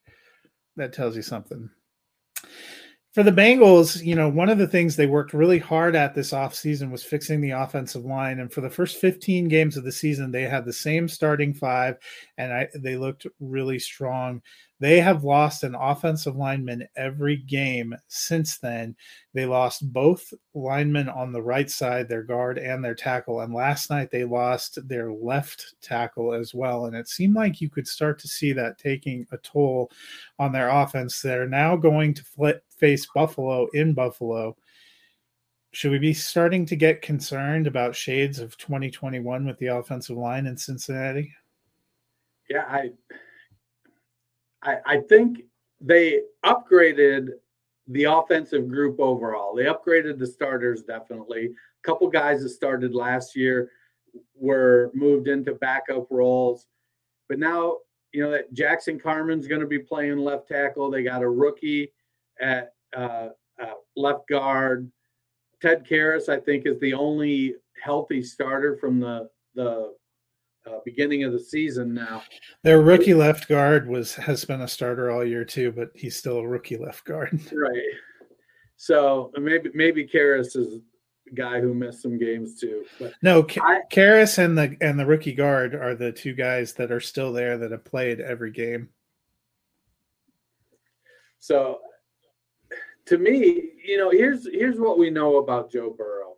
that tells you something. For the Bengals, you know, one of the things they worked really hard at this offseason was fixing the offensive line. And for the first 15 games of the season, they had the same starting five and I, they looked really strong. They have lost an offensive lineman every game since then. They lost both linemen on the right side, their guard and their tackle. And last night they lost their left tackle as well. And it seemed like you could start to see that taking a toll on their offense. They're now going to flip, face Buffalo in Buffalo. Should we be starting to get concerned about shades of 2021 with the offensive line in Cincinnati? Yeah, I I, I think they upgraded the offensive group overall. They upgraded the starters definitely. A couple guys that started last year were moved into backup roles, but now you know that Jackson Carman's going to be playing left tackle. They got a rookie at uh, uh, left guard. Ted Karras, I think, is the only healthy starter from the the uh, beginning of the season now. Their rookie left guard was has been a starter all year too, but he's still a rookie left guard. Right. So maybe maybe Karras is a guy who missed some games too. But no, I, Karras and the and the rookie guard are the two guys that are still there that have played every game. So to me, you know, here's here's what we know about Joe Burrow.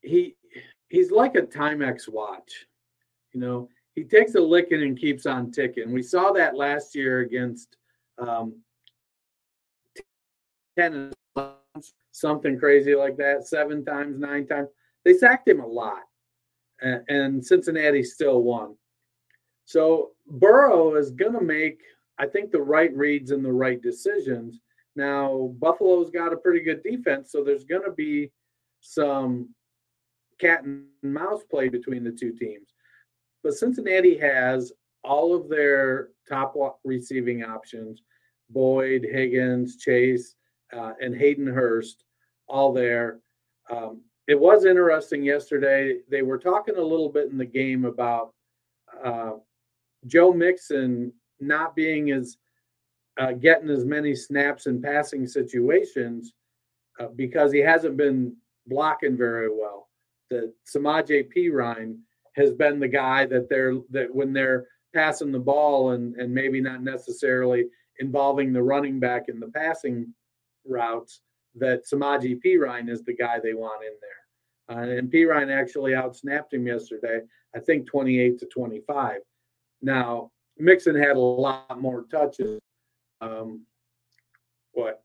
He he's like a Timex watch. You know, he takes a licking and keeps on ticking. We saw that last year against um, ten something crazy like that, seven times, nine times. They sacked him a lot, and, and Cincinnati still won. So Burrow is going to make, I think, the right reads and the right decisions. Now Buffalo's got a pretty good defense, so there's going to be some cat and mouse play between the two teams. But Cincinnati has all of their top receiving options Boyd, Higgins, Chase, uh, and Hayden Hurst, all there. Um, it was interesting yesterday. They were talking a little bit in the game about uh, Joe Mixon not being as uh, getting as many snaps in passing situations uh, because he hasn't been blocking very well that Perine has been the guy that they're that when they're passing the ball and and maybe not necessarily involving the running back in the passing routes that Samaj P. Ryan is the guy they want in there. Uh, and Perine actually outsnapped him yesterday, I think 28 to 25. Now, Mixon had a lot more touches. Um, what,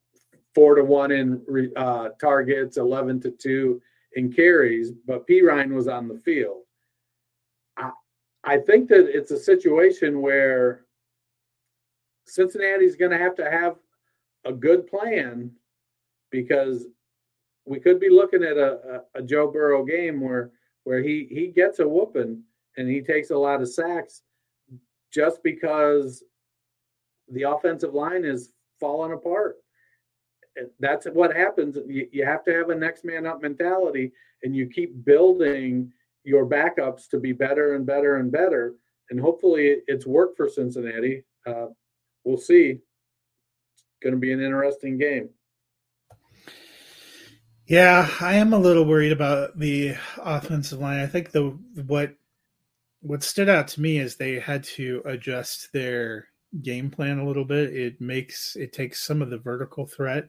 four to one in uh, targets, 11 to two in carries, but Perine was on the field. I, I think that it's a situation where Cincinnati's going to have to have a good plan because we could be looking at a, a, a, Joe Burrow game where where he he gets a whooping and he takes a lot of sacks just because the offensive line is falling apart. That's what happens. You, you have to have a next man up mentality, and you keep building your backups to be better and better and better. And hopefully, it's worked for Cincinnati. Uh, we'll see. It's going to be an interesting game. Yeah, I am a little worried about the offensive line. I think the what what stood out to me is they had to adjust their game plan a little bit. It makes it takes some of the vertical threat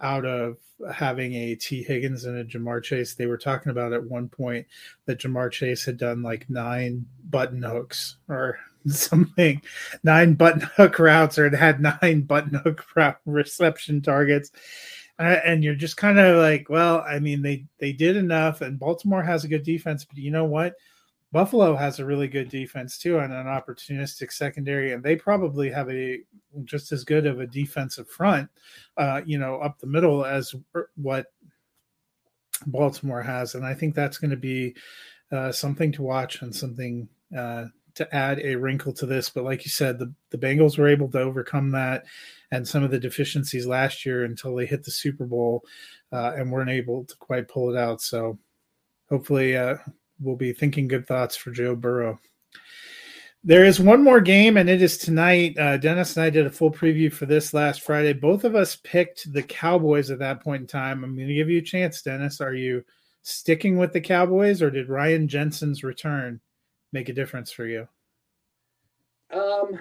out of having a Tee Higgins and a Ja'Marr Chase. They were talking about at one point that Ja'Marr Chase had done like nine button hooks or something, nine button hook routes, or it had nine button hook reception targets and you're just kind of like, well, I mean, they they did enough, and Baltimore has a good defense, but you know what? Buffalo has a really good defense too, and an opportunistic secondary, and they probably have a just as good of a defensive front, uh, you know, up the middle as what Baltimore has, and I think that's going to be uh, something to watch and something uh, to add a wrinkle to this. But like you said, the the Bengals were able to overcome that and some of the deficiencies last year until they hit the Super Bowl uh, and weren't able to quite pull it out. So hopefully, uh, we'll be thinking good thoughts for Joe Burrow. There is one more game, and it is tonight. Uh, Dennis and I did a full preview for this last Friday. Both of us picked the Cowboys at that point in time. I'm going to give you a chance, Dennis. Are you sticking with the Cowboys, or did Ryan Jensen's return make a difference for you? Um,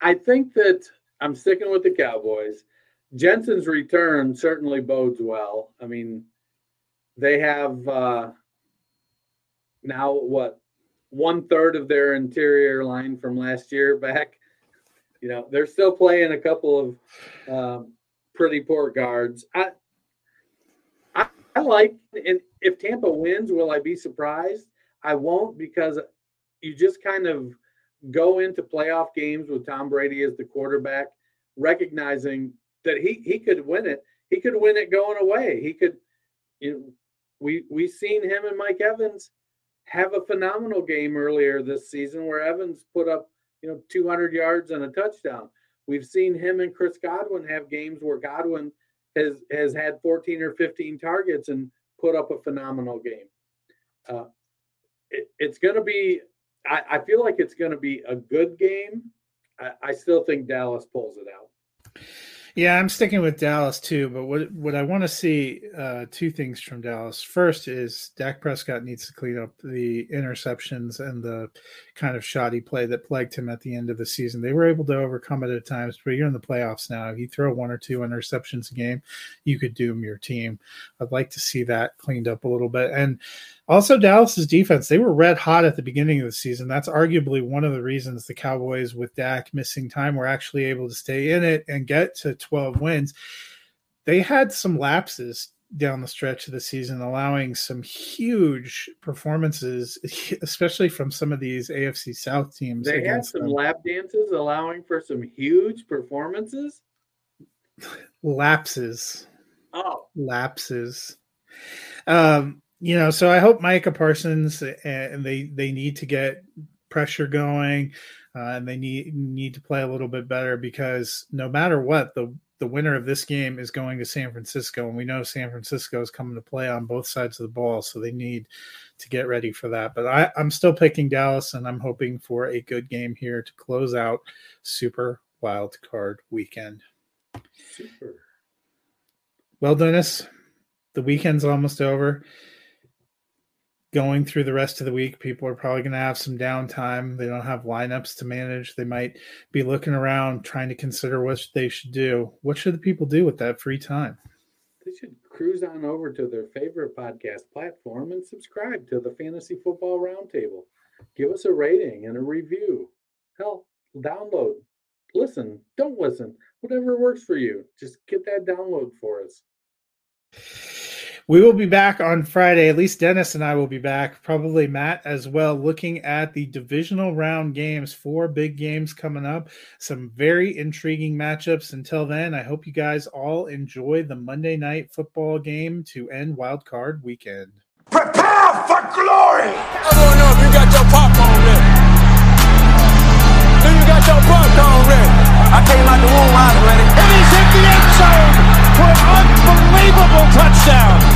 I think that I'm sticking with the Cowboys. Jensen's return certainly bodes well. I mean, they have uh, now what one third of their interior line from last year back. You know, they're still playing a couple of um, pretty poor guards. I, I, I like, and if Tampa wins, will I be surprised? I won't because you just kind of go into playoff games with Tom Brady as the quarterback, recognizing that he he could win it. He could win it going away. He could. You know, we we seen him and Mike Evans have a phenomenal game earlier this season where Evans put up you know 200 yards and a touchdown. We've seen him and Chris Godwin have games where Godwin has has had 14 or 15 targets and put up a phenomenal game. Uh, it, it's going to be I, I feel like it's going to be a good game. I, I still think Dallas pulls it out. Yeah, I'm sticking with Dallas too. But what what I want to see uh, two things from Dallas. First is Dak Prescott needs to clean up the interceptions and the kind of shoddy play that plagued him at the end of the season. They were able to overcome it at times, but you're in the playoffs now. If you throw one or two interceptions a game, you could doom your team. I'd like to see that cleaned up a little bit. And also, Dallas's defense, they were red hot at the beginning of the season. That's arguably one of the reasons the Cowboys, with Dak missing time, were actually able to stay in it and get to 12 wins. They had some lapses down the stretch of the season, allowing some huge performances, especially from some of these AFC South teams. They had some them. lap dances, allowing for some huge performances. Lapses. Oh, lapses. Um, you know, so I hope Micah Parsons eh, and they they need to get pressure going, uh, and they need need to play a little bit better because no matter what, the the winner of this game is going to San Francisco, and we know San Francisco is coming to play on both sides of the ball, so they need to get ready for that. But I, I'm still picking Dallas, and I'm hoping for a good game here to close out Super Wild Card Weekend. Super. Well, Dennis, the weekend's almost over going through the rest of the week, people are probably going to have some downtime. They don't have lineups to manage. They might be looking around trying to consider what they should do. What should the people do with that free time? They should cruise on over to their favorite podcast platform and subscribe to the Fantasy Football Roundtable. Give us a rating and a review. Hell, download. Listen, don't listen. Whatever works for you. Just get that download for us. We will be back on Friday. At least Dennis and I will be back. Probably Matt as well, looking at the divisional round games. Four big games coming up. Some very intriguing matchups. Until then, I hope you guys all enjoy the Monday night football game to end wild card weekend. Prepare for glory! I wanna know if you got your popcorn ready. Do you got your popcorn ready? I came out the womb, I was ready. And he's hit the end zone for an unbelievable touchdown.